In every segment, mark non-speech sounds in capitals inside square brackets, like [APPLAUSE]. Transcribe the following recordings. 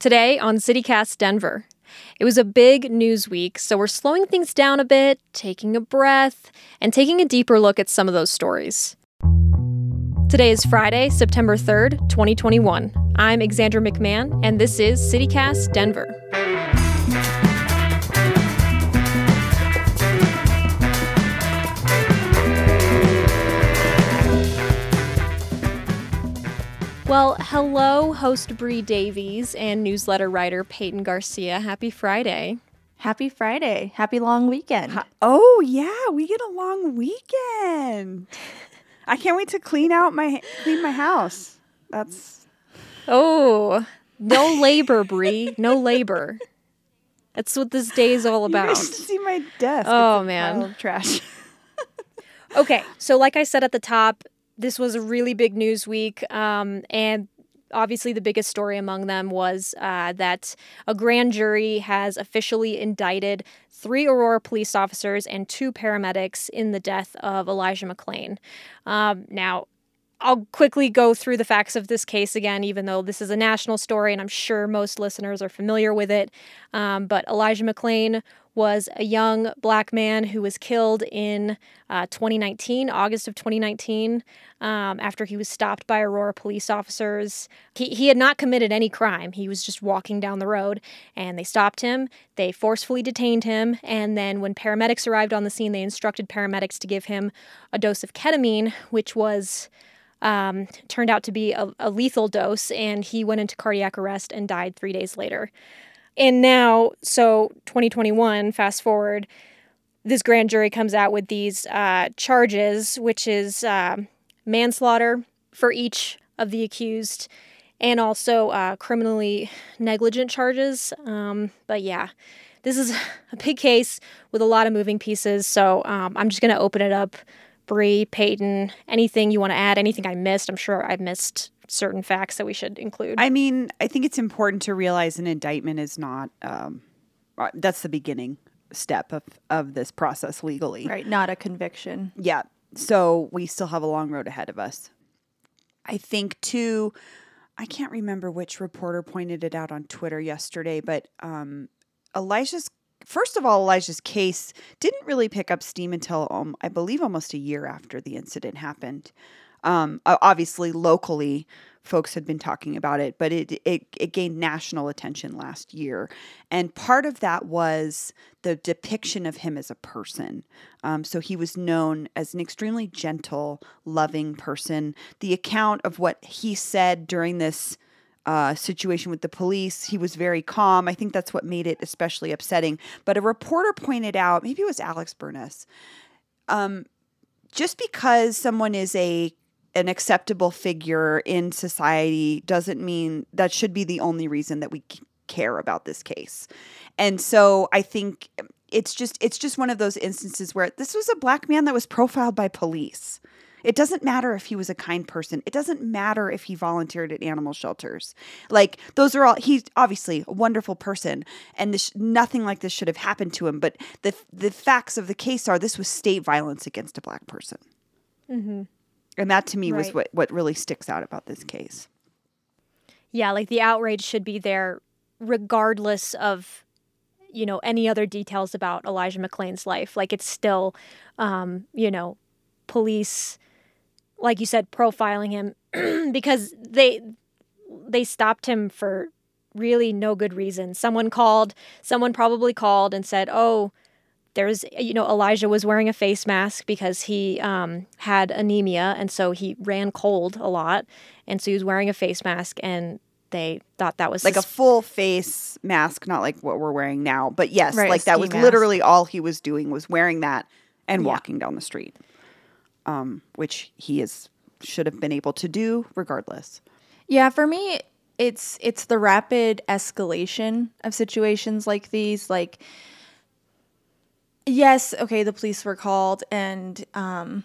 Today on CityCast Denver. It was a big news week, so we're slowing things down a bit, taking a breath, and taking a deeper look at some of those stories. Today is Friday, September 3rd, 2021. I'm Alexandra McMahon, and this is CityCast Denver. Well, hello, host Bree Davies and newsletter writer Peyton Garcia. Happy Friday. Happy Friday. Happy long weekend. Oh yeah, we get a long weekend. I can't wait to clean out my clean my house. That's Oh, no labor, Bree. No labor. That's what this day is all about. guys should see my desk. Oh, man. pile of trash. [LAUGHS] Okay, so like I said at the top, this was a really big news week, um, and obviously the biggest story among them was uh, that a grand jury has officially indicted three Aurora police officers and two paramedics in the death of Elijah McClain. Um, now. I'll quickly go through the facts of this case again, even though this is a national story and I'm sure most listeners are familiar with it. Um, but Elijah McClain was a young black man who was killed in uh, 2019, August of 2019, um, after he was stopped by Aurora police officers. He, he had not committed any crime. He was just walking down the road and they stopped him. They forcefully detained him. And then when paramedics arrived on the scene, they instructed paramedics to give him a dose of ketamine, which was um, turned out to be a, a lethal dose, and he went into cardiac arrest and died three days later. And now, so 2021, fast forward, this grand jury comes out with these uh, charges, which is um manslaughter for each of the accused, and also uh, criminally negligent charges. Um, but yeah, this is [LAUGHS] a big case with a lot of moving pieces. So um, I'm just going to open it up. Bree, Peyton, anything you want to add? Anything I missed? I'm sure I missed certain facts that we should include. I mean, I think it's important to realize an indictment is not. Um, uh, that's the beginning step of of this process legally. Right, not a conviction. Yeah. So we still have a long road ahead of us. I think too. I can't remember which reporter pointed it out on Twitter yesterday, but um, Elijah's first of all, Elijah's case didn't really pick up steam until um, I believe almost a year after the incident happened. Um, obviously, locally, folks had been talking about it, but it, it it gained national attention last year, and part of that was the depiction of him as a person. Um, so he was known as an extremely gentle, loving person. The account of what he said during this uh, situation with the police. He was very calm. I think that's what made it especially upsetting. But a reporter pointed out, maybe it was Alex Burness, um, just because someone is a an acceptable figure in society doesn't mean that should be the only reason that we care about this case. And so I think it's just it's just one of those instances where this was a black man that was profiled by police. It doesn't matter if he was a kind person. It doesn't matter if he volunteered at animal shelters. Like those are all. He's obviously a wonderful person, and this nothing like this should have happened to him. But the the facts of the case are this was state violence against a black person, mm-hmm. And that to me was what what really sticks out about this case. Yeah, like the outrage should be there regardless of you know any other details about Elijah McClain's life. Like it's still um, you know, police like you said profiling him [CLEARS THROAT] because they they stopped him for really no good reason. Someone called, someone probably called and said, "Oh, there's you know Elijah was wearing a face mask because he um, had anemia and so he ran cold a lot and so he was wearing a face mask and they thought that was Like a full face mask, not like what we're wearing now, but yes, Right, like that was mask. literally all he was doing was wearing that and Yeah. walking down the street, um, which he is should have been able to do regardless. Yeah, for me, it's it's the rapid escalation of situations like these. Like, yes, okay, the police were called and um,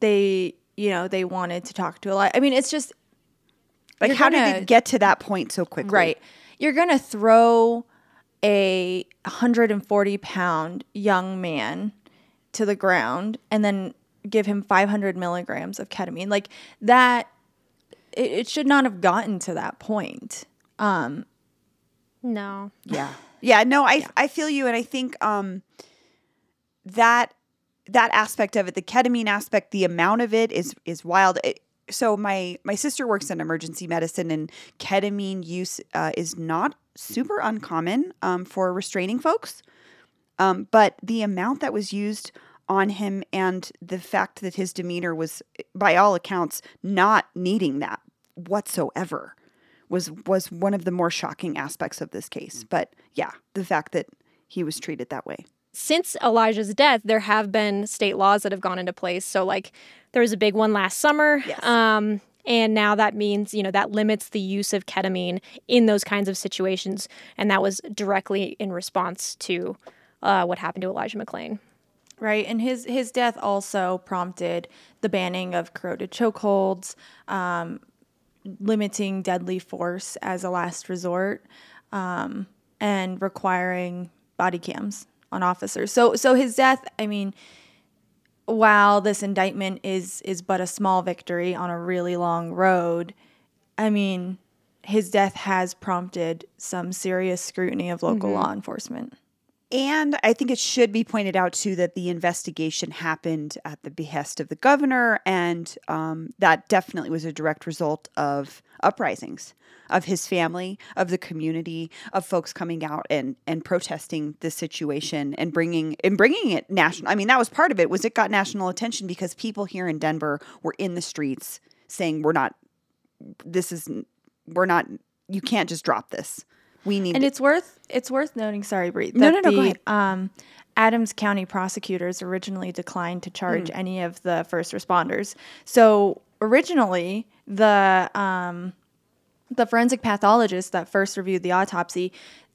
they, you know, they wanted to talk to a lot. I mean, it's just Like, how did gonna- it get to that point so quickly? Right. You're going to throw a 140 pound young man to the ground and then give him 500 milligrams of ketamine. Like that, it, it should not have gotten to that point. Um, No. Yeah. Yeah, no, I I feel you and I think um that that aspect of it, the ketamine aspect, the amount of it is is wild. It, so my my sister works in emergency medicine and ketamine use uh, is not super uncommon um, for restraining folks. Um, but the amount that was used on him and the fact that his demeanor was by all accounts not needing that whatsoever was was one of the more shocking aspects of this case. But yeah, the fact that he was treated that way. Since Elijah's death, there have been state laws that have gone into place. So, like, there was a big one last summer. Yes. Um, and now that means, you know, that limits the use of ketamine in those kinds of situations. And that was directly in response to uh, what happened to Elijah McClain. Right, and his his death also prompted the banning of carotid chokeholds, um, limiting deadly force as a last resort, um, and requiring body cams on officers. So, so his death, I mean, while this indictment is is but a small victory on a really long road, I mean, his death has prompted some serious scrutiny of local mm-hmm. law enforcement. And I think it should be pointed out too that the investigation happened at the behest of the governor, and um, that definitely was a direct result of uprisings of his family, of the community, of folks coming out and and protesting the situation and bringing and bringing it national. I mean, that was part of it. Was it got national attention because people here in Denver were in the streets saying, "We're not. This is. We're not. You can't just drop this." We need And it's worth it's worth noting, sorry, Bree, that No, no, no, the go ahead. um, Adams County prosecutors originally declined to charge Hmm. any of the first responders. So originally, the um, the forensic pathologist that first reviewed the autopsy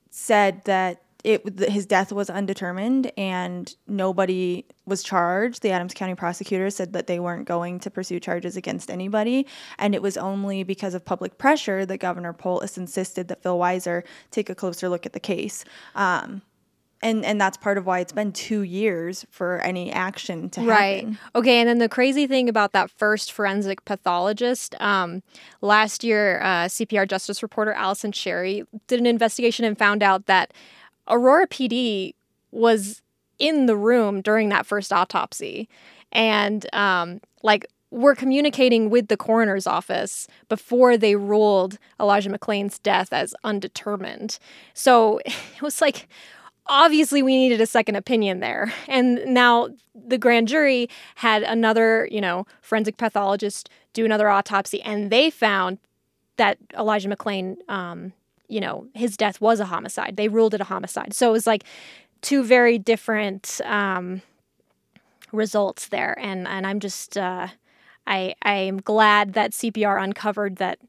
said that it his death was undetermined and nobody was charged. The Adams County prosecutor said that they weren't going to pursue charges against anybody, and it was only because of public pressure that Governor Polis insisted that Phil Weiser take a closer look at the case. Um, and and that's part of why it's been two years for any action to happen. Right. Okay, and then the crazy thing about that first forensic pathologist, um, last year, uh, CPR justice reporter Allison Sherry did an investigation and found out that Aurora PD was in the room during that first autopsy, and um, like were communicating with the coroner's office before they ruled Elijah McClain's death as undetermined. So [LAUGHS] it was like obviously we needed a second opinion there. And now the grand jury had another, you know, forensic pathologist do another autopsy, and they found that Elijah McClain, um, you know, his death was a homicide. They ruled it a homicide. So it was like two very different um, results there. And and I'm just uh, I I'm glad that CPR uncovered that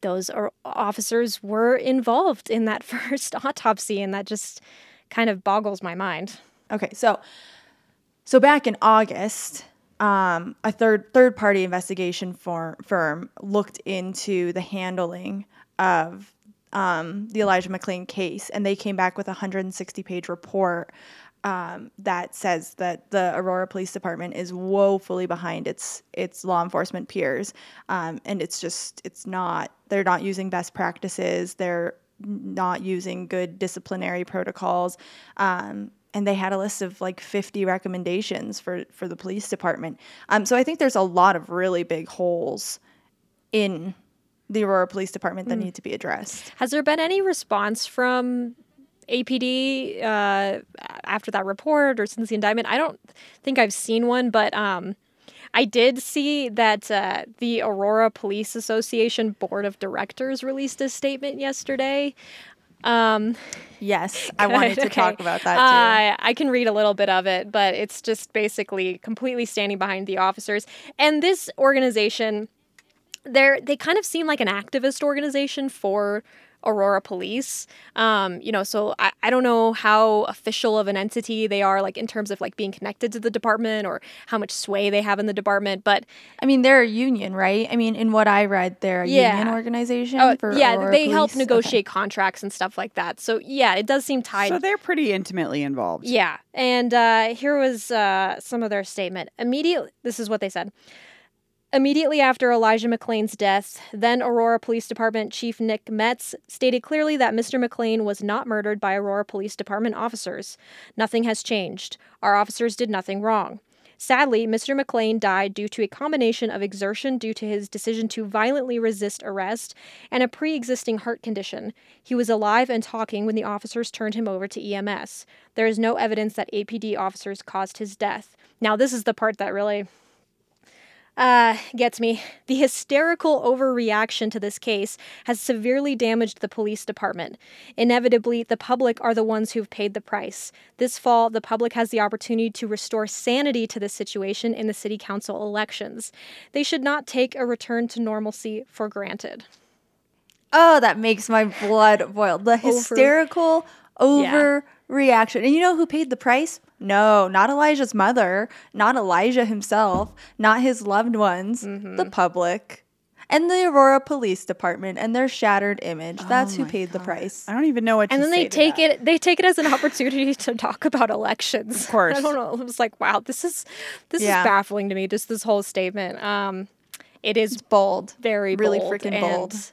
those officers were involved in that [LAUGHS] first autopsy, and that just kind of boggles my mind. Okay, so so back in August, um, a third third party investigation for, firm looked into the handling of um, the Elijah McClain case, and they came back with a 160 page report um, that says that the Aurora Police Department is woefully behind its its law enforcement peers, um, and it's just it's not they're not using best practices. They're not using good disciplinary protocols. Um, and they had a list of like 50 recommendations for, for the police department. Um, so I think there's a lot of really big holes in the Aurora Police Department that need to be addressed. Has there been any response from APD uh, after that report or since the indictment? I don't think I've seen one, but um, I did see that uh, the Aurora Police Association Board of Directors released a statement yesterday. Um, Yes, I [LAUGHS] wanted to Okay. talk about that Uh, I can read a little bit of it, but it's just basically completely standing behind the officers. And this organization, they're they kind of seem like an activist organization for Aurora Police. Um, you know, so I, I don't know how official of an entity they are, like in terms of like being connected to the department or how much sway they have in the department. But. I mean, they're a union, right? I mean, in what I read, they're a Yeah. union organization. oh, for yeah, Aurora they help Police? Okay. negotiate contracts and stuff like that. So yeah, it does seem tied so they're pretty intimately involved. Yeah. And uh, here was uh, some of their statement. Immediately, this is what they said. Immediately after Elijah McClain's death, then Aurora Police Department Chief Nick Metz stated clearly that Mr. McClain was not murdered by Aurora Police Department officers. Nothing has changed. Our officers did nothing wrong. Sadly, Mr. McClain died due to a combination of exertion due to his decision to violently resist arrest and a pre existing heart condition. He was alive and talking when the officers turned him over to EMS. There is no evidence that APD officers caused his death. Now, this is the part that really uh, gets me. The hysterical overreaction to this case has severely damaged the police department. Inevitably, the public are the ones who've paid the price. This fall, the public has the opportunity to restore sanity to the situation in the city council elections. They should not take a return to normalcy for granted. Oh, that makes my blood boil. The hysterical overreaction. And you know who paid the price? No, not Elijah's mother, not Elijah himself, not his loved ones, the public. And the Aurora Police Department and their shattered image. That's who my paid the price. I don't even know what And to then they to take that. it they take it as an opportunity [LAUGHS] to talk about elections. Of course. [LAUGHS] I don't know. It was like, wow, this is this Yeah. is baffling to me, just this whole statement. Um it is Bold. very Really bold freaking and, bold.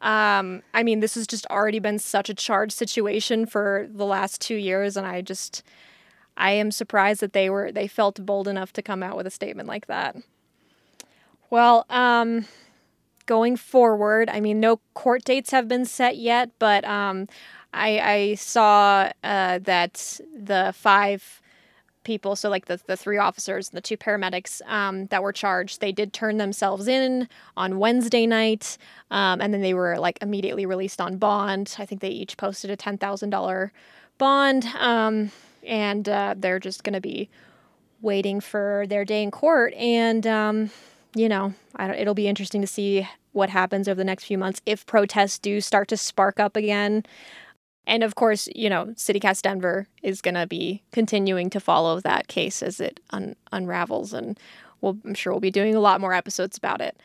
Um, I mean, this has just already been such a charged situation for the last two years, and I just, I am surprised that they were they felt bold enough to come out with a statement like that. Well, um, going forward, I mean, no court dates have been set yet, but um, I, I saw uh, that the five people, so like the, the three officers and the two paramedics um, that were charged, they did turn themselves in on Wednesday night, um, and then they were like immediately released on bond. I think they each posted a ten thousand dollar bond, um, and uh, they're just going to be waiting for their day in court. And um, you know, it'll be interesting to see what happens over the next few months if protests do start to spark up again. And of course, you know, CityCast Denver is going to be continuing to follow that case as it un- unravels, and we'll, I'm sure we'll be doing a lot more episodes about it.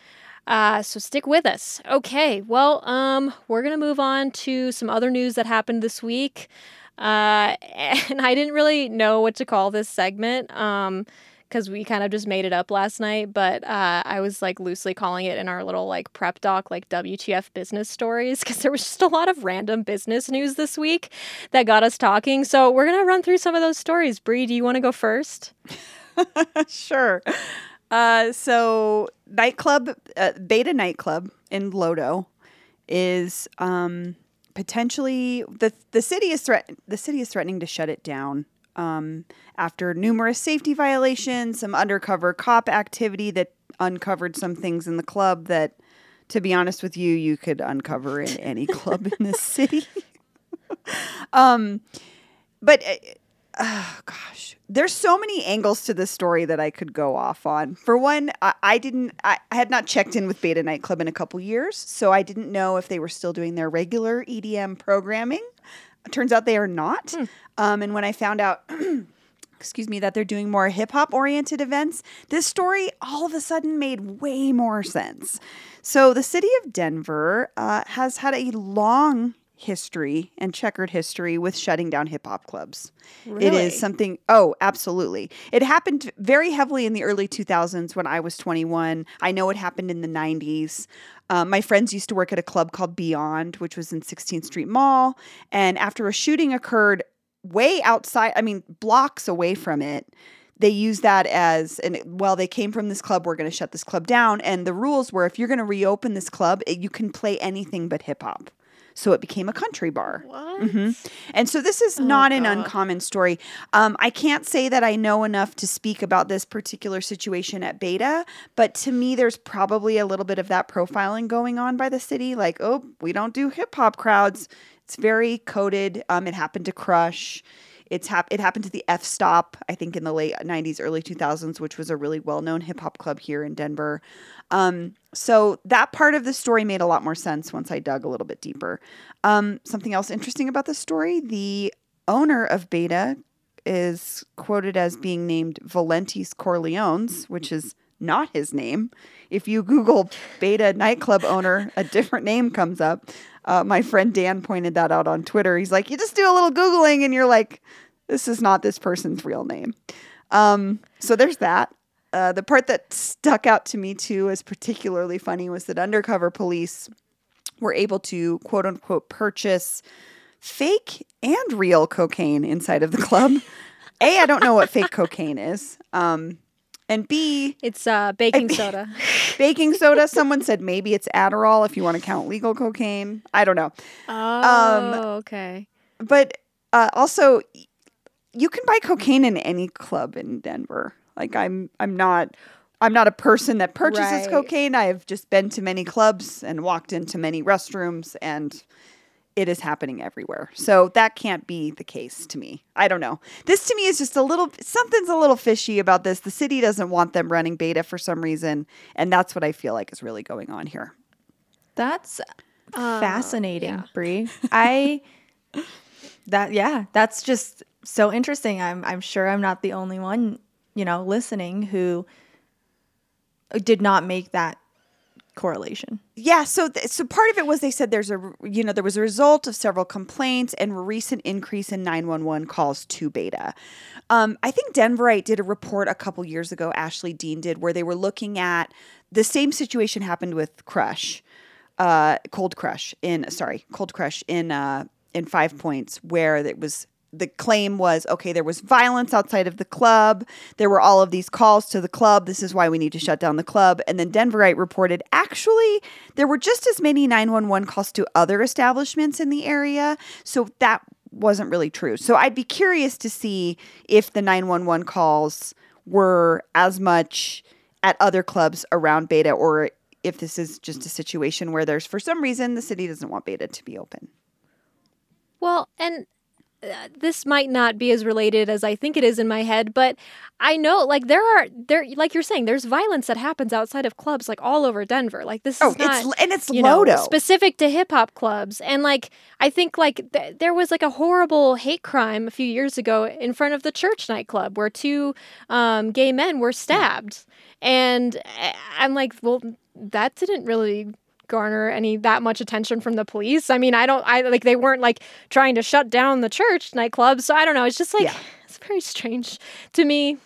Uh, so stick with us. Okay, well, um, we're gonna move on to some other news that happened this week. Uh, [LAUGHS] and I didn't really know what to call this segment. Um, because we kind of just made it up last night, but uh, I was like loosely calling it in our little like prep doc, like WTF business stories, because there was just a lot of random business news this week that got us talking. So we're gonna run through some of those stories. Bree, do you want to go first? [LAUGHS] sure. Uh, so nightclub, uh, Beta nightclub in Lodo is um, potentially the the city is threat the city is threatening to shut it down um, after numerous safety violations, some undercover cop activity that uncovered some things in the club that, to be honest with you, you could uncover in any [LAUGHS] club in the city. [LAUGHS] um, but uh, oh gosh. There's so many angles to this story that i could go off on. For one i, I didn't I, I had not checked in with beta nightclub in a couple years so i didn't know if they were still doing their regular edm programming turns out they are not. Um, and when i found out [CLEARS THROAT] excuse me that they're doing more hip-hop oriented events this story all of a sudden made way more sense. So the city of denver uh, has had a long history and checkered history with shutting down hip hop clubs. It Really? is something, oh, absolutely. It happened very heavily in the early 2000s when I was 21. I know it happened in the 90s. Um, my friends used to work at a club called Beyond, which was in 16th Street Mall. And after a shooting occurred way outside, I mean, blocks away from it, they used that as and well they came from this club we're going to shut this club down and the rules were if you're going to reopen this club it, you can play anything but hip hop so it became a country bar What? Mhm. And so this is not an uncommon story. Um, I can't say that I know enough to speak about this particular situation at Beta, but to me, there's probably a little bit of that profiling going on by the city. Like, oh, we don't do hip hop crowds. It's very coded. Um, it happened to Crush. It's hap- it happened to the F Stop, I think, in the late 90s, early 2000s, which was a really well known hip hop club here in Denver. Um, so that part of the story made a lot more sense once I dug a little bit deeper. Um, something else interesting about the story the owner of Beta is quoted as being named Valentis Corleones, which is not his name. If you Google Beta nightclub owner, a different name comes up. Uh, my friend Dan pointed that out on Twitter. He's like, you just do a little Googling and you're like, this is not this person's real name. Um, so there's that. uh, the part that stuck out to me too as particularly funny was that undercover police were able to quote unquote purchase fake and real cocaine inside of the club. A, I don't know what fake [LAUGHS] cocaine is. Um, and B, It's uh, baking soda. [LAUGHS] baking soda. Someone said maybe it's Adderall if you want to count legal cocaine. I don't know. Oh, okay. But uh, also, you can buy cocaine in any club in Denver. Like I'm, I'm not, I'm not a person that purchases Right. cocaine. I have just been to many clubs and walked into many restrooms, and it is happening everywhere. So that can't be the case to me. I don't know. This to me is just a little something's a little fishy about this. The city doesn't want them running beta for some reason, and that's what I feel like is really going on here. That's uh, fascinating, yeah. Bree. [LAUGHS] I that yeah, that's just so interesting. I'm I'm sure I'm not the only one, you know, listening who did not make that correlation. Yeah, so th- so part of it was they said there's a you know there was a result of several complaints and recent increase in 911 calls to beta. Um, I think Denverite did a report a couple years ago. Ashley Dean did where they were looking at the same situation happened with Crush, uh, Cold Crush in sorry Cold Crush in uh, in Five Points where it was the claim was okay there was violence outside of the club. There were all of these calls to the club. This is why we need to shut down the club. And then denverite reported actually there were just as many 911 calls to other establishments in the area. So that wasn't really true. So i'd be curious to see if the 911 calls were as much at other clubs around beta or if this is just a situation where there's for some reason the city doesn't want beta to be open Well, and uh, this might not be as related as I think it is in my head, but I know like there are there like you're saying there's violence that happens outside of clubs like all over Denver. Like this oh is not it's and it's know, lodo specific to hip hop clubs. And like I think like th- there was like a horrible hate crime a few years ago in front of the church nightclub where two um, gay men were stabbed. And uh, I'm like, well, that didn't really garner any that much attention from the police. I mean, I don't I like they weren't like trying to shut down the church nightclub. So I don't know. It's just like Yeah. it's very strange to me.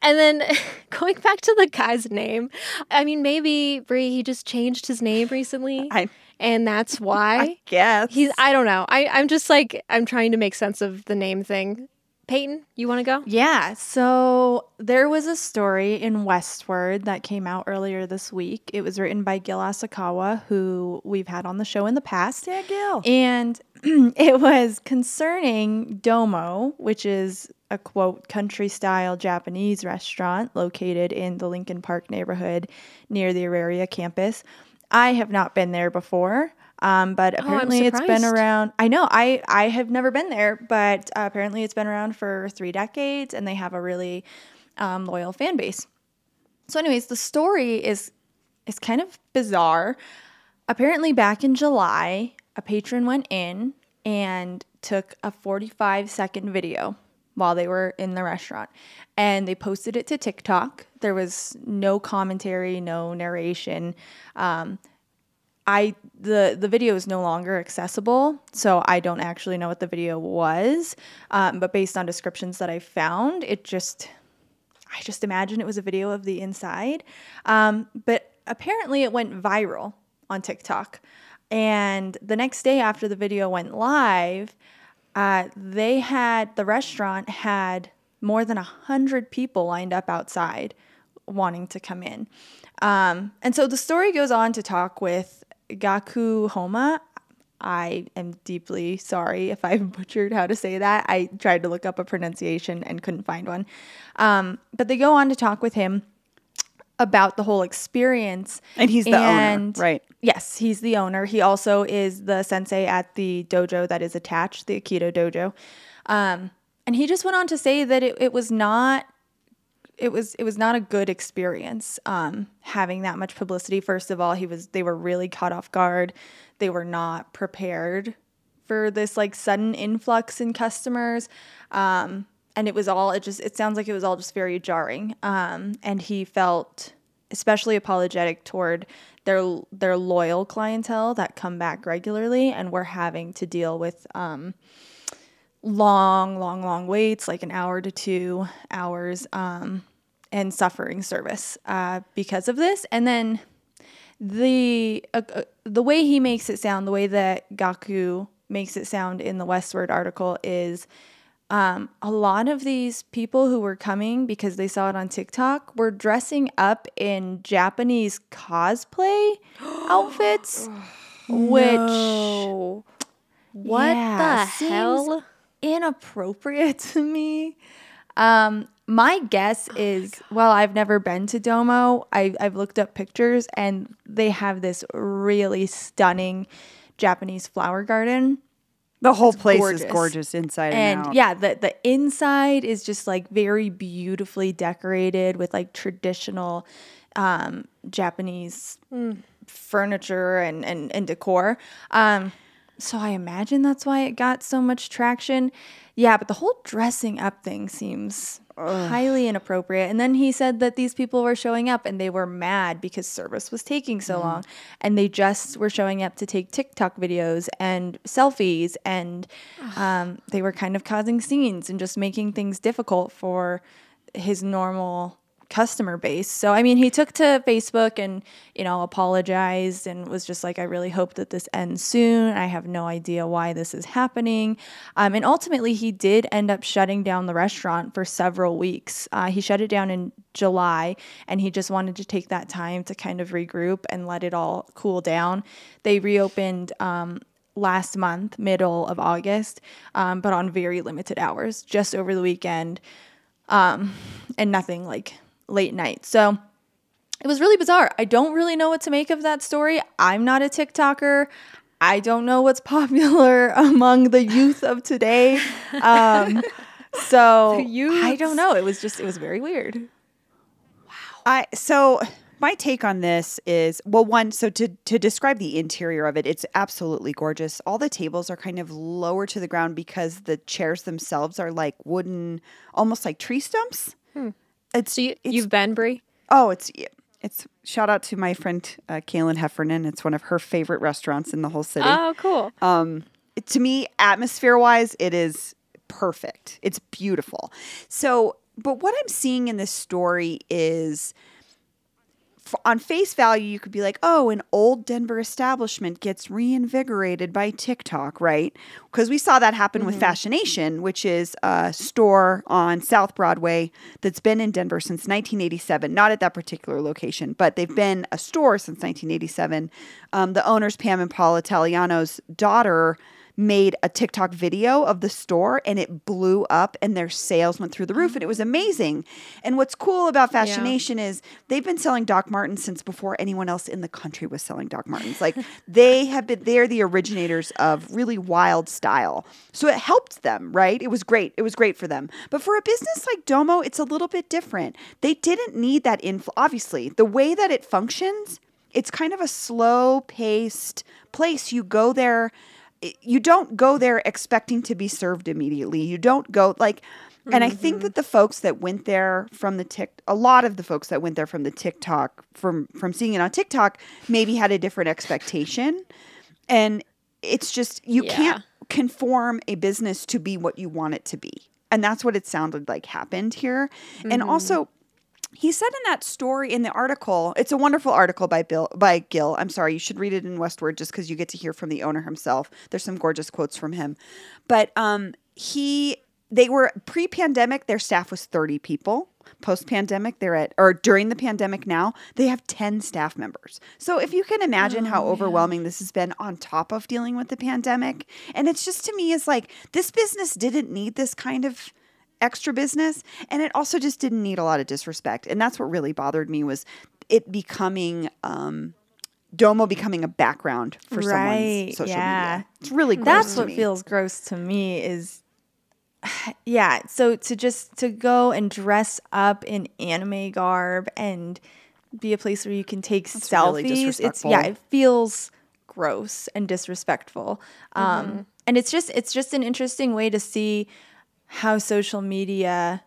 And then [LAUGHS] going back to the guy's name, I mean, maybe Bree he just changed his name recently, [LAUGHS] I- and that's [LAUGHS] why I guess. he's. I don't know. I I'm just like I'm trying to make sense of the name thing. Peyton, you want to go? Yeah, so there was a story in Westword that came out earlier this week. It was written by Gil Asakawa, who we've had on the show in the past. Yeah, Gil. And [CLEARS THROAT] it was concerning Domo, which is a quote country style Japanese restaurant located in the Lincoln Park neighborhood near the Auraria campus. I have not been there before. Um, but Oh, apparently it's been around. I know I I have never been there, but uh, apparently it's been around for three decades, and they have a really um, loyal fan base. So, anyways, the story is is kind of bizarre. Apparently, back in July, a patron went in and took a 45 second video while they were in the restaurant and they posted it to TikTok. There was no commentary, no narration. Um, I the the video is no longer accessible, so I don't actually know what the video was. Um, but based on descriptions that I found, it just I just imagine it was a video of the inside. Um, but apparently, it went viral on TikTok. And the next day after the video went live, uh, they had the restaurant had more than a hundred people lined up outside wanting to come in. Um, and so the story goes on to talk with Gaku Homma. I am deeply sorry if I've [LAUGHS] butchered how to say that. I tried to look up a pronunciation and couldn't find one. Um, but they go on to talk with him about the whole experience. And he's the owner, right? Yes, he's the owner. He also is the sensei at the dojo that is attached, the Aikido dojo. Um, and he just went on to say that it, it was not it was it was not a good experience um, having that much publicity. First of all, he was they were really caught off guard. They were not prepared for this like sudden influx in customers. Um, and it was all it just it sounds like it was all just very jarring. Um, and he felt especially apologetic toward their their loyal clientele that come back regularly and were having to deal with um, long, long, long waits, like an hour to two hours. Um, and suffering service uh, because of this. And then the uh, uh, the way he makes it sound, the way that Gaku makes it sound in the Westword article is um, a lot of these people who were coming because they saw it on TikTok were dressing up in Japanese cosplay [GASPS] outfits, which No. What Yeah, the seems hell? inappropriate [LAUGHS] to me. Um, my guess is, well, I've never been to Domo. I, I've looked up pictures, and they have this really stunning Japanese flower garden. The whole place gorgeous. is gorgeous inside and, And yeah, the the inside is just like very beautifully decorated with like traditional um, Japanese furniture and, and, and decor. Um, so I imagine that's why it got so much traction. Yeah, but the whole dressing up thing seems highly inappropriate. And then he said that these people were showing up and they were mad because service was taking so long. And they just were showing up to take TikTok videos and selfies. And um, they were kind of causing scenes and just making things difficult for his normal customer base. So I mean, he took to Facebook and you know apologized and was just like, I really hope that this ends soon. I have no idea why this is happening. Um, and ultimately, he did end up shutting down the restaurant for several weeks. Uh, he shut it down in July, and he just wanted to take that time to kind of regroup and let it all cool down. They reopened. Um, last month, middle of August, um, but on very limited hours, just over the weekend um, and nothing like late night. So it was really bizarre. I don't really know what to make of that story. I'm not a TikToker. I don't know what's [LAUGHS] popular among the youth of today. Um, [LAUGHS] so I don't know. It was just, it was very weird. Wow. I so my take on this is well one so to to describe the interior of it it's absolutely gorgeous all the tables are kind of lower to the ground because the chairs themselves are like wooden almost like tree stumps it's So you, you've been Bree? oh it's it's shout out to my friend uh, Kaylin Heffernan it's one of her favorite restaurants in the whole city Oh, cool. um, it- to me, atmosphere wise, it is perfect. It's beautiful. So, but what I'm seeing in this story is on face value, you could be like, oh, an old Denver establishment gets reinvigorated by TikTok, right? Because we saw that happen with Fashionation, which is a store on South Broadway that's been in Denver since 1987. Not at that particular location, but they've been a store since 1987. Um, the owners, Pam and Paul Italiano's daughter, made a TikTok video of the store and it blew up and their sales went through the roof and it was amazing. And what's cool about Fashionation is they've been selling Doc Martens since before anyone else in the country was selling Doc Martens. Like [LAUGHS] they have been they're the originators of really wild style. So it helped them, right? It was great. It was great for them. But for a business like Domo, it's a little bit different. They didn't need that infl obviously. The way that it functions, it's kind of a slow paced place. You go there you don't go there expecting to be served immediately. You don't go like and I think mm-hmm. that the folks that went there from the tick, a lot of the folks that went there from the TikTok from from seeing it on TikTok maybe had a different expectation. And it's just you Yeah. can't conform a business to be what you want it to be. And that's what it sounded like happened here. And mm-hmm. also he said in that story in the article, it's a wonderful article by Bill by Gil. I'm sorry, you should read it in Westword just because you get to hear from the owner himself. There's some gorgeous quotes from him. But um he they were pre-pandemic, their staff was 30 people. Post-pandemic, they're at or during the pandemic now, they have 10 staff members. So if you can imagine how overwhelming this has been on top of dealing with the pandemic. And it's just to me is like this business didn't need this kind of extra business and it also just didn't need a lot of disrespect and that's what really bothered me was it becoming um domo becoming a background for Right, someone's social yeah. media it's really gross That's what me. feels gross to me is [SIGHS] yeah, so to just to go and dress up in anime garb and be a place where you can take really selfies. it's yeah, it feels gross and disrespectful. Mm-hmm. Um and it's just it's just an interesting way to see how social media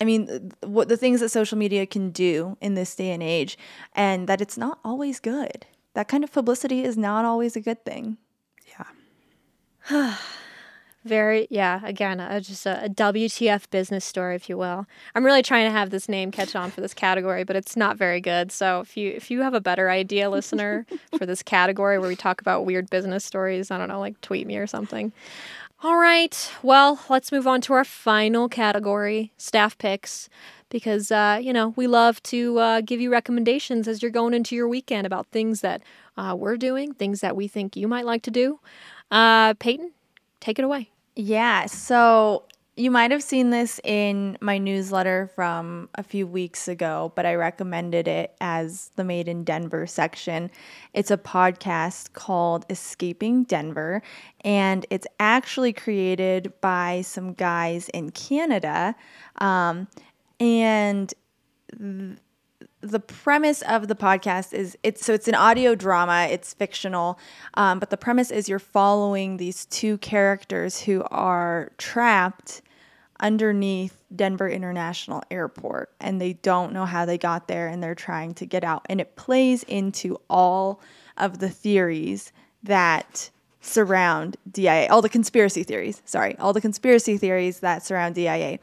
I mean, what the things that social media can do in this day and age, and that it's not always good. That kind of publicity is not always a good thing. yeah [SIGHS] Very, yeah, again, uh, just a, a WTF business story, if you will. I'm really trying to have this name catch on for this category, but it's not very good. So if you if you have a better idea, listener, for this category where we talk about weird business stories, I don't know, like tweet me or something. All right, well, let's move on to our final category, staff picks, because uh, you know we love to uh, give you recommendations as you're going into your weekend about things that uh, we're doing, things that we think you might like to do. Uh, Peyton, take it away. Yeah. So you might have seen this in my newsletter from a few weeks ago, but I recommended it as the Made in Denver section. It's a podcast called Escaping Denver, and it's actually created by some guys in Canada. Um, and th- the premise of the podcast is it's so it's an audio drama it's fictional um, but the premise is you're following these two characters who are trapped underneath denver international airport and they don't know how they got there and they're trying to get out and it plays into all of the theories that surround DIA, all the conspiracy theories, sorry, all the conspiracy theories that surround DIA.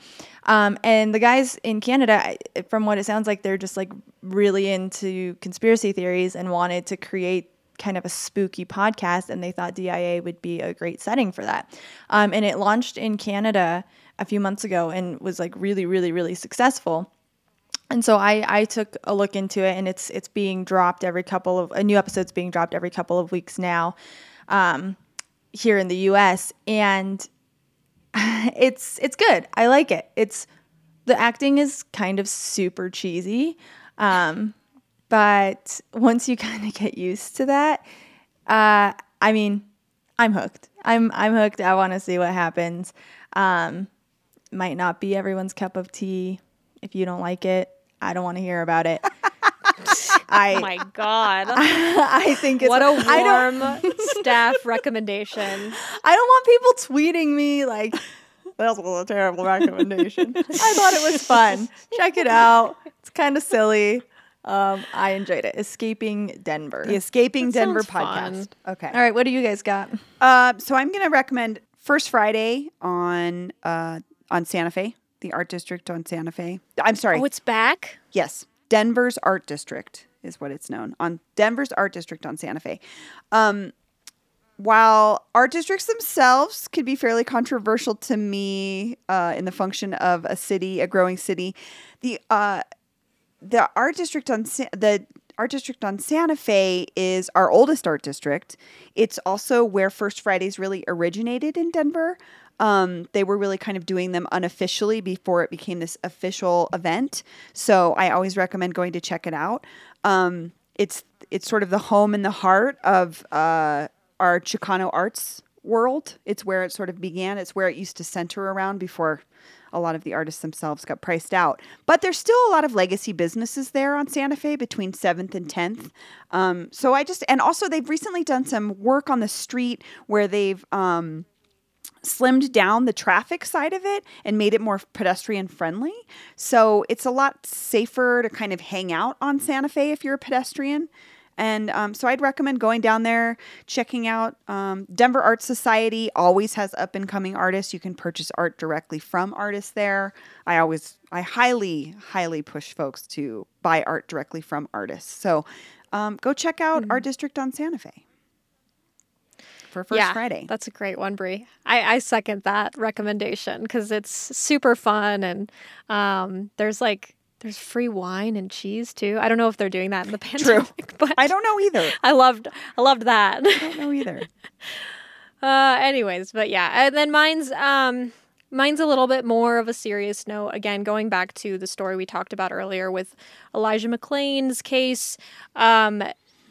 Um, and the guys in Canada, from what it sounds like, they're just like really into conspiracy theories and wanted to create kind of a spooky podcast. And they thought DIA would be a great setting for that. Um, and it launched in Canada a few months ago and was like really, really, really successful. And so I, I took a look into it, and it's it's being dropped every couple of a new episode's being dropped every couple of weeks now um, here in the U.S. and [LAUGHS] it's it's good. I like it. It's the acting is kind of super cheesy, um, but once you [LAUGHS] kind of get used to that, uh, I mean, I'm hooked. I'm I'm hooked. I want to see what happens. Um, might not be everyone's cup of tea. If you don't like it, I don't want to hear about it. [LAUGHS] I, oh my god! I think it's what a warm staff recommendation. I don't want people tweeting me like that was a terrible recommendation. I thought it was fun. Check it out. It's kind of silly. Um, I enjoyed it. Escaping Denver. The Escaping that Denver podcast. Fun. Okay. All right. What do you guys got? Uh, so I'm going to recommend First Friday on uh, on Santa Fe, the art district on Santa Fe. I'm sorry. Oh, it's back. Yes, Denver's art district is what it's known on Denver's art district on Santa Fe. Um, while art districts themselves could be fairly controversial to me uh, in the function of a city, a growing city, the uh, the art district on Sa- the art district on Santa Fe is our oldest art district. It's also where First Fridays really originated in Denver. Um, they were really kind of doing them unofficially before it became this official event. So I always recommend going to check it out. Um, it's it's sort of the home and the heart of uh, our Chicano arts world. It's where it sort of began. It's where it used to center around before a lot of the artists themselves got priced out. But there's still a lot of legacy businesses there on Santa Fe between 7th and 10th. Um, so I just, and also they've recently done some work on the street where they've, um, slimmed down the traffic side of it and made it more pedestrian friendly. So it's a lot safer to kind of hang out on Santa Fe if you're a pedestrian. And um, so I'd recommend going down there, checking out um, Denver Art Society. Always has up and coming artists. You can purchase art directly from artists there. I always, I highly, highly push folks to buy art directly from artists. So um, go check out mm-hmm. Art District on Santa Fe for First yeah, Friday. That's a great one, Bree. I, I second that recommendation because it's super fun and um, there's like there's free wine and cheese too. I don't know if they're doing that in the [LAUGHS] pandemic, True. but I don't know either. [LAUGHS] I loved I loved that. I don't know either. [LAUGHS] uh, anyways, but yeah, and then mine's um mine's a little bit more of a serious note. Again, going back to the story we talked about earlier with Elijah McClain's case. Um,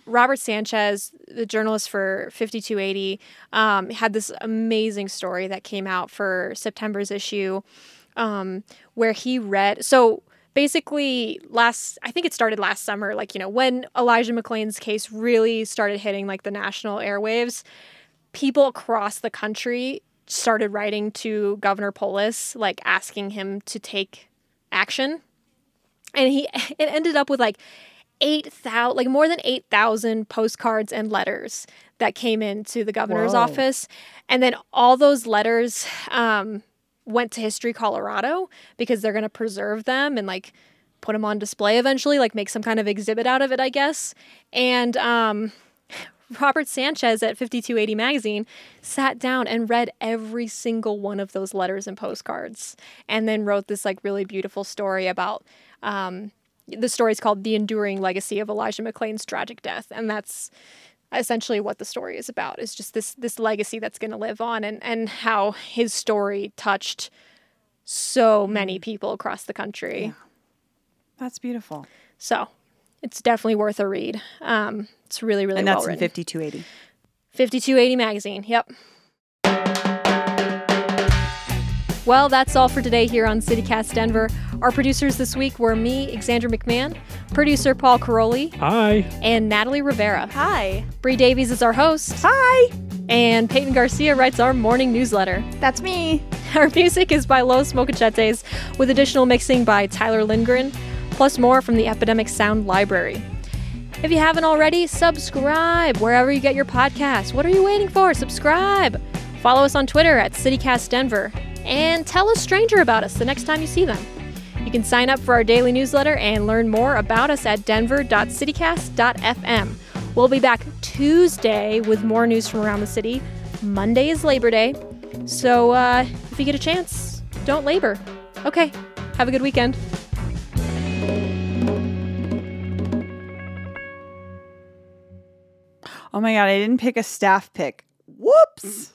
Robert Sanchez, the journalist for 5280, um, had this amazing story that came out for September's issue um, where he read. So basically last i think it started last summer like you know when elijah mcclain's case really started hitting like the national airwaves people across the country started writing to governor polis like asking him to take action and he [LAUGHS] it ended up with like 8,000, like more than 8,000 postcards and letters that came into the governor's Whoa. office. And then all those letters um, went to History Colorado because they're going to preserve them and like put them on display eventually, like make some kind of exhibit out of it, I guess. And um, [LAUGHS] Robert Sanchez at 5280 Magazine sat down and read every single one of those letters and postcards and then wrote this like really beautiful story about um, the story is called The Enduring Legacy of Elijah McClain's Tragic Death. And that's essentially what the story is about is just this this legacy that's going to live on and and how his story touched so many people across the country. That's beautiful. So it's definitely worth a read. Um, it's really, really and well that's in 5280. 5280 magazine. Yep. Well, that's all for today here on CityCast Denver. Our producers this week were me, Xandra McMahon, producer Paul Karolyi, Hi. and Natalie Rivera. Hi. Bree Davies is our host, Hi. and Peyton Garcia writes our morning newsletter. That's me. [LAUGHS] Our music is by Los Mocochetes, with additional mixing by Tyler Lindgren, plus more from the Epidemic Sound Library. If you haven't already, subscribe wherever you get your podcasts. What are you waiting for? Subscribe. Follow us on Twitter at CityCastDenver and tell a stranger about us the next time you see them. You can sign up for our daily newsletter and learn more about us at denver.citycast.fm. We'll be back Tuesday with more news from around the city. Monday is Labor Day, so uh, if you get a chance, don't labor. Okay, have a good weekend. Oh my God, I didn't pick a staff pick. Whoops.